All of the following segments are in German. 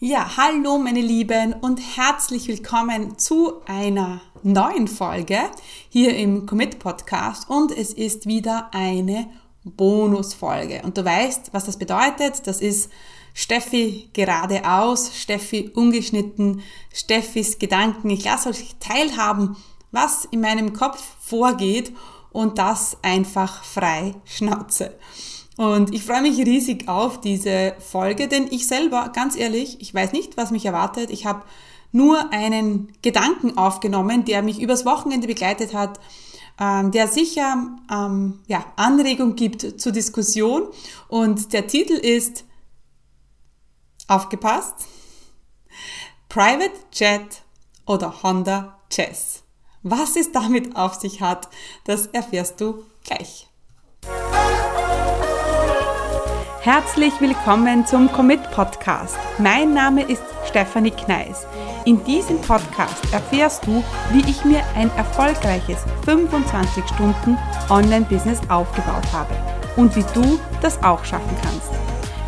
Ja, hallo meine Lieben und herzlich willkommen zu einer neuen Folge hier im Commit Podcast und es ist wieder eine Bonusfolge. Und du weißt, was das bedeutet. Das ist Steffi geradeaus, Steffi ungeschnitten, Steffis Gedanken. Ich lasse euch teilhaben, was in meinem Kopf vorgeht und das einfach frei Schnauze. Und ich freue mich riesig auf diese Folge, denn ich selber, ganz ehrlich, ich weiß nicht, was mich erwartet. Ich habe nur einen Gedanken aufgenommen, der mich übers Wochenende begleitet hat, ähm, der sicher ähm, ja, Anregung gibt zur Diskussion. Und der Titel ist, aufgepasst, Private Jet oder Honda Jazz. Was es damit auf sich hat, das erfährst du gleich. Herzlich willkommen zum Commit Podcast. Mein Name ist Stefanie Kneis. In diesem Podcast erfährst du, wie ich mir ein erfolgreiches 25 Stunden Online-Business aufgebaut habe und wie du das auch schaffen kannst.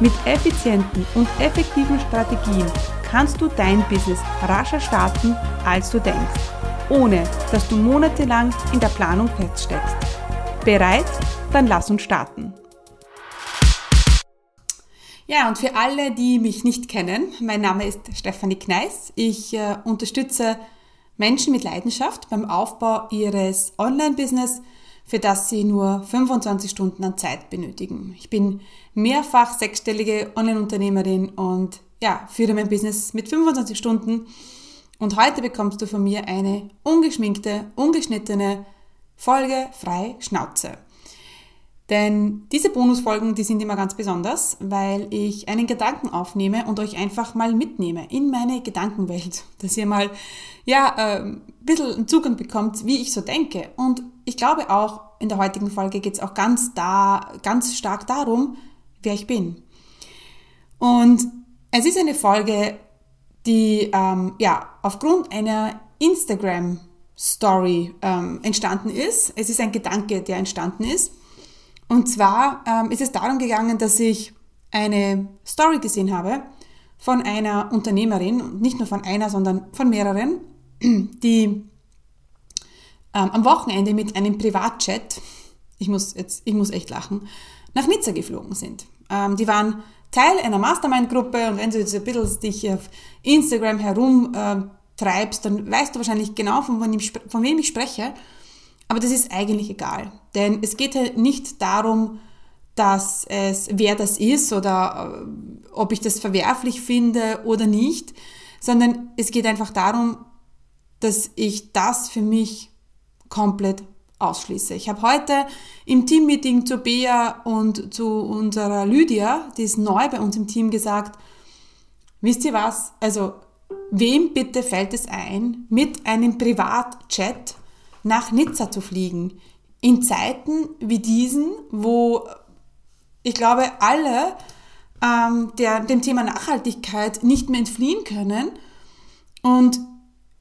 Mit effizienten und effektiven Strategien kannst du dein Business rascher starten, als du denkst, ohne dass du monatelang in der Planung feststeckst. Bereit? Dann lass uns starten. Ja, und für alle, die mich nicht kennen, mein Name ist Stefanie Kneis. Ich äh, unterstütze Menschen mit Leidenschaft beim Aufbau ihres Online-Business, für das sie nur 25 Stunden an Zeit benötigen. Ich bin mehrfach sechsstellige Online-Unternehmerin und ja, führe mein Business mit 25 Stunden. Und heute bekommst du von mir eine ungeschminkte, ungeschnittene Folge frei Schnauze. Denn diese Bonusfolgen, die sind immer ganz besonders, weil ich einen Gedanken aufnehme und euch einfach mal mitnehme in meine Gedankenwelt, dass ihr mal ja äh, ein bisschen einen Zugang bekommt, wie ich so denke. Und ich glaube auch in der heutigen Folge geht es auch ganz da, ganz stark darum, wer ich bin. Und es ist eine Folge, die ähm, ja aufgrund einer Instagram Story ähm, entstanden ist. Es ist ein Gedanke, der entstanden ist. Und zwar ähm, ist es darum gegangen, dass ich eine Story gesehen habe von einer Unternehmerin, nicht nur von einer, sondern von mehreren, die ähm, am Wochenende mit einem Privatjet, ich muss jetzt, ich muss echt lachen, nach Nizza geflogen sind. Ähm, die waren Teil einer Mastermind-Gruppe und wenn du jetzt ein bisschen dich auf Instagram herumtreibst, äh, dann weißt du wahrscheinlich genau, von, von wem ich spreche. Aber das ist eigentlich egal, denn es geht halt nicht darum, dass es, wer das ist oder äh, ob ich das verwerflich finde oder nicht, sondern es geht einfach darum, dass ich das für mich komplett ausschließe. Ich habe heute im Teammeeting zu Bea und zu unserer Lydia, die ist neu bei uns im Team, gesagt, wisst ihr was? Also, wem bitte fällt es ein, mit einem Privatchat nach Nizza zu fliegen. In Zeiten wie diesen, wo ich glaube, alle ähm, der, dem Thema Nachhaltigkeit nicht mehr entfliehen können. Und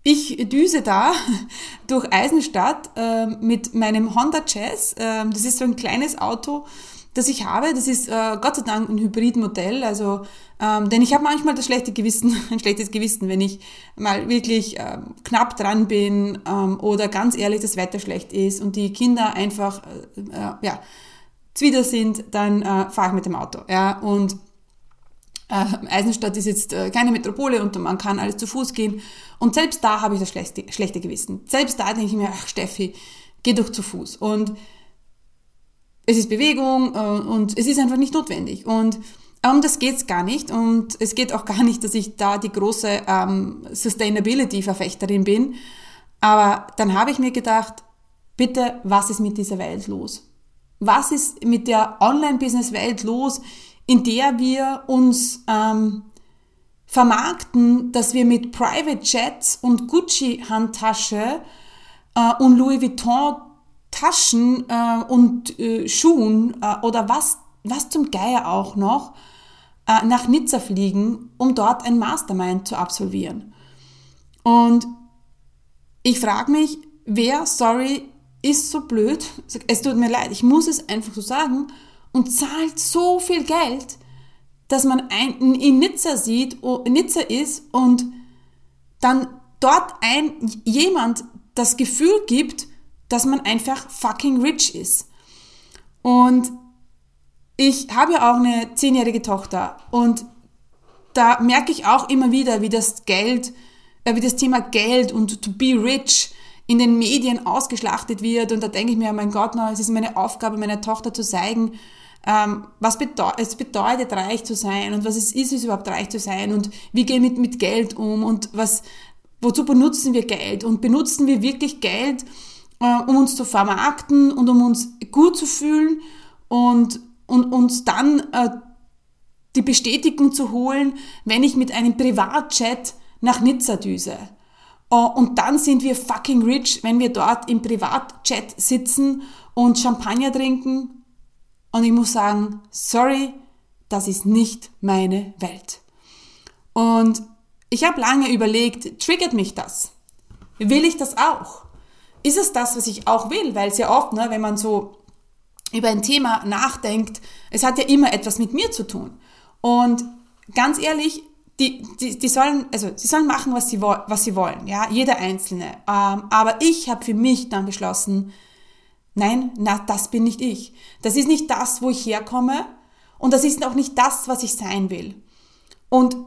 ich düse da durch Eisenstadt äh, mit meinem Honda Jazz. Äh, das ist so ein kleines Auto, das ich habe. Das ist äh, Gott sei Dank ein Hybridmodell. Also, ähm, denn ich habe manchmal das schlechte Gewissen, ein schlechtes Gewissen, wenn ich mal wirklich ähm, knapp dran bin ähm, oder ganz ehrlich das Wetter schlecht ist und die Kinder einfach äh, äh, ja zwider sind, dann äh, fahre ich mit dem Auto. Ja und äh, Eisenstadt ist jetzt äh, keine Metropole und man kann alles zu Fuß gehen. Und selbst da habe ich das schlechte, schlechte Gewissen. Selbst da denke ich mir, ach Steffi, geh doch zu Fuß. Und es ist Bewegung äh, und es ist einfach nicht notwendig. Und um das geht's gar nicht. Und es geht auch gar nicht, dass ich da die große ähm, Sustainability-Verfechterin bin. Aber dann habe ich mir gedacht, bitte, was ist mit dieser Welt los? Was ist mit der Online-Business-Welt los, in der wir uns ähm, vermarkten, dass wir mit Private Jets und Gucci-Handtasche äh, und Louis Vuitton Taschen äh, und äh, Schuhen äh, oder was, was zum Geier auch noch äh, nach Nizza fliegen, um dort ein Mastermind zu absolvieren. Und ich frage mich, wer, sorry, ist so blöd, es tut mir leid, ich muss es einfach so sagen, und zahlt so viel Geld dass man ein, in Nizza sieht, Nizza ist und dann dort ein, jemand das Gefühl gibt, dass man einfach fucking rich ist. Und ich habe ja auch eine zehnjährige Tochter und da merke ich auch immer wieder, wie das Geld, äh, wie das Thema Geld und to be rich in den Medien ausgeschlachtet wird. Und da denke ich mir, mein Gott, na, es ist meine Aufgabe, meiner Tochter zu zeigen, ähm, was bedeu es bedeutet, reich zu sein und was es ist, es überhaupt reich zu sein und wie gehen wir mit, mit Geld um und was, wozu benutzen wir Geld und benutzen wir wirklich Geld, äh, um uns zu vermarkten und um uns gut zu fühlen und, und uns dann äh, die Bestätigung zu holen, wenn ich mit einem Privatjet nach Nizza düse. Äh, und dann sind wir fucking rich, wenn wir dort im Privatjet sitzen und Champagner trinken. Und ich muss sagen, sorry, das ist nicht meine Welt. Und ich habe lange überlegt, triggert mich das? Will ich das auch? Ist es das, was ich auch will? Weil sehr oft, ne, wenn man so über ein Thema nachdenkt, es hat ja immer etwas mit mir zu tun. Und ganz ehrlich, die, die, die sollen, also sie sollen machen, was sie, was sie wollen, ja, jeder Einzelne. Ähm, aber ich habe für mich dann beschlossen, nein, na, das bin nicht ich. Das ist nicht das, wo ich herkomme und das ist auch nicht das, was ich sein will. Und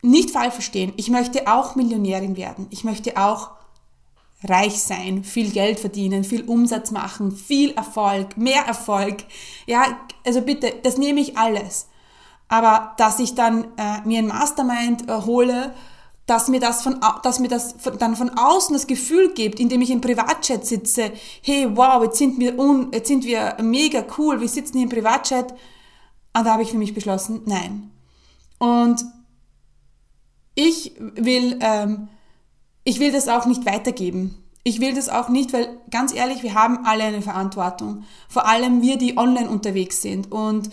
nicht falsch verstehen, ich möchte auch Millionärin werden. Ich möchte auch reich sein, viel Geld verdienen, viel Umsatz machen, viel Erfolg, mehr Erfolg. Ja, also bitte, das nehme ich alles. Aber dass ich dann äh, mir ein Mastermind äh, hole, dass mir das von, dass mir das von, dann von außen das Gefühl gibt, indem ich im Privatchat sitze, hey, wow, jetzt sind wir un, jetzt sind wir mega cool, wir sitzen hier im Privatchat. Und da habe ich für mich beschlossen, nein. Und ich will, ähm, ich will das auch nicht weitergeben. Ich will das auch nicht, weil ganz ehrlich, wir haben alle eine Verantwortung. Vor allem wir, die online unterwegs sind. Und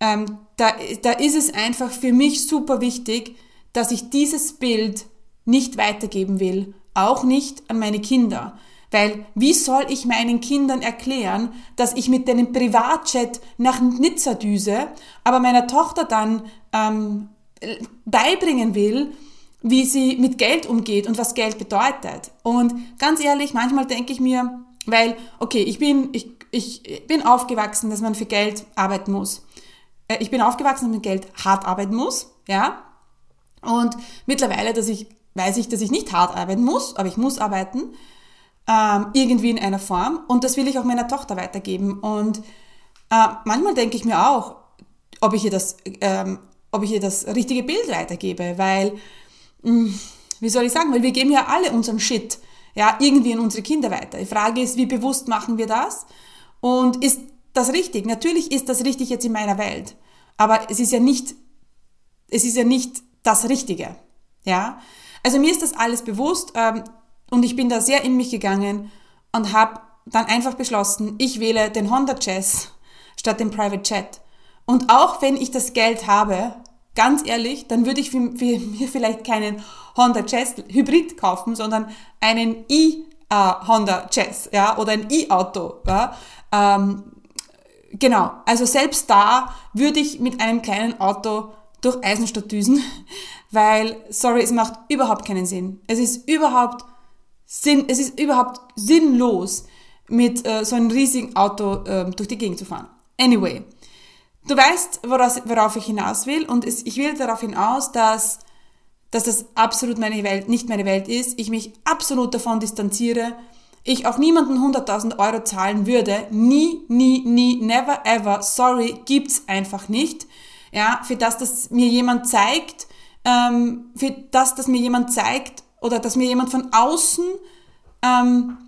ähm, da, da ist es einfach für mich super wichtig, dass ich dieses Bild nicht weitergeben will, auch nicht an meine Kinder. Weil wie soll ich meinen Kindern erklären, dass ich mit einem Privatjet nach Nizza düse, aber meiner Tochter dann ähm, beibringen will, wie sie mit Geld umgeht und was Geld bedeutet. Und ganz ehrlich, manchmal denke ich mir, weil, okay, ich bin, ich, ich bin aufgewachsen, dass man für Geld arbeiten muss. Äh, ich bin aufgewachsen, dass man Geld hart arbeiten muss, ja. Und mittlerweile, dass ich, weiß ich, dass ich nicht hart arbeiten muss, aber ich muss arbeiten, ähm, irgendwie in einer Form. Und das will ich auch meiner Tochter weitergeben. Und äh, manchmal denke ich mir auch, ob ich ihr das, ähm, ob ich ihr das richtige Bild weitergebe, weil, wie soll ich sagen, weil wir geben ja alle unseren Shit, ja, irgendwie in unsere Kinder weiter. Die Frage ist, wie bewusst machen wir das? Und ist das richtig. Natürlich ist das richtig jetzt in meiner Welt. Aber es ist ja nicht, es ist ja nicht das Richtige. Ja? Also mir ist das alles bewusst ähm, und ich bin da sehr in mich gegangen und habe dann einfach beschlossen, ich wähle den Honda Jazz statt dem Private Jet. Und auch wenn ich das Geld habe, ganz ehrlich, dann würde ich für, für mir vielleicht keinen Honda Jazz Hybrid kaufen, sondern einen e uh, Honda Jazz, ja, oder ein E-Auto, ja, ähm, genau, also selbst da würde ich mit einem kleinen Auto durch Eisenstadt düsen, weil, sorry, es macht überhaupt keinen Sinn. Es ist überhaupt Sinn, es ist überhaupt sinnlos, mit äh, so einem riesigen Auto äh, durch die Gegend zu fahren. Anyway, du weißt, woraus, worauf ich hinaus will und es, ich will darauf hinaus, dass, dass das absolut meine Welt, nicht meine Welt ist. Ich mich absolut davon distanziere, ich auch niemanden 100.000 Euro zahlen würde, nie, nie, nie, never ever, sorry, gibt's einfach nicht. Ja, für das, dass mir jemand zeigt, ähm, für das, dass mir jemand zeigt oder dass mir jemand von außen ähm,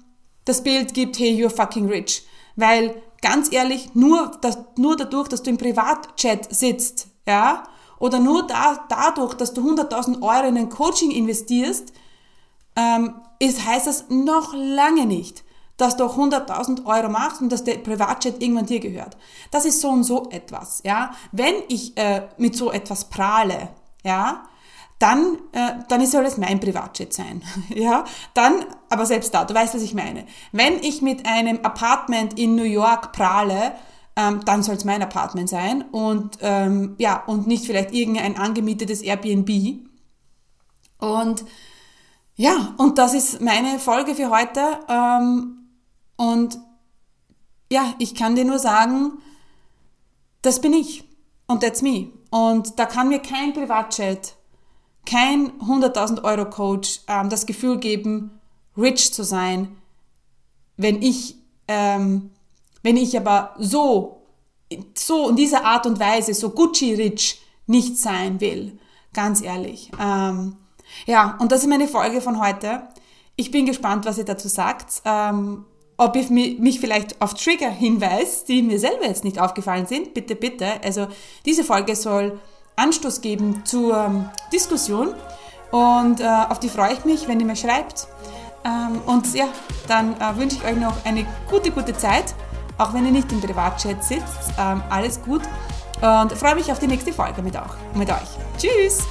das Bild gibt, hey, you're fucking rich. Weil, ganz ehrlich, nur, dass, nur dadurch, dass du im Privatchat sitzt, ja, oder nur da, dadurch, dass du 100.000 Euro in ein Coaching investierst, ähm, ist, heißt das noch lange nicht, dass du auch 100.000 Euro machst und dass der Privatjet irgendwann dir gehört. Das ist so und so etwas, ja. Wenn ich äh, mit so etwas prahle, ja, dann, äh, dann soll es mein Privatjet sein, ja. Dann, aber selbst da, du weißt, was ich meine. Wenn ich mit einem Apartment in New York prahle, ähm, dann soll es mein Apartment sein und ähm, ja, und nicht vielleicht irgendein angemietetes Airbnb. Und ja, und das ist meine Folge für heute. Ähm, und ja, ich kann dir nur sagen, das bin ich. Und that's me. Und da kann mir kein Privatchat, kein 100.000 Euro Coach ähm, das Gefühl geben, rich zu sein, wenn ich, ähm, wenn ich aber so, so in dieser Art und Weise, so Gucci-rich nicht sein will. Ganz ehrlich. Ähm, ja, und das ist meine Folge von heute. Ich bin gespannt, was ihr dazu sagt. Ähm, ob ihr mich vielleicht auf Trigger hinweist, die mir selber jetzt nicht aufgefallen sind. Bitte, bitte. Also diese Folge soll Anstoß geben zur ähm, Diskussion. Und äh, auf die freue ich mich, wenn ihr mir schreibt. Ähm, und ja, dann äh, wünsche ich euch noch eine gute, gute Zeit. Auch wenn ihr nicht im Privatchat sitzt. Ähm, alles gut. Und freue mich auf die nächste Folge mit, auch, mit euch. Tschüss!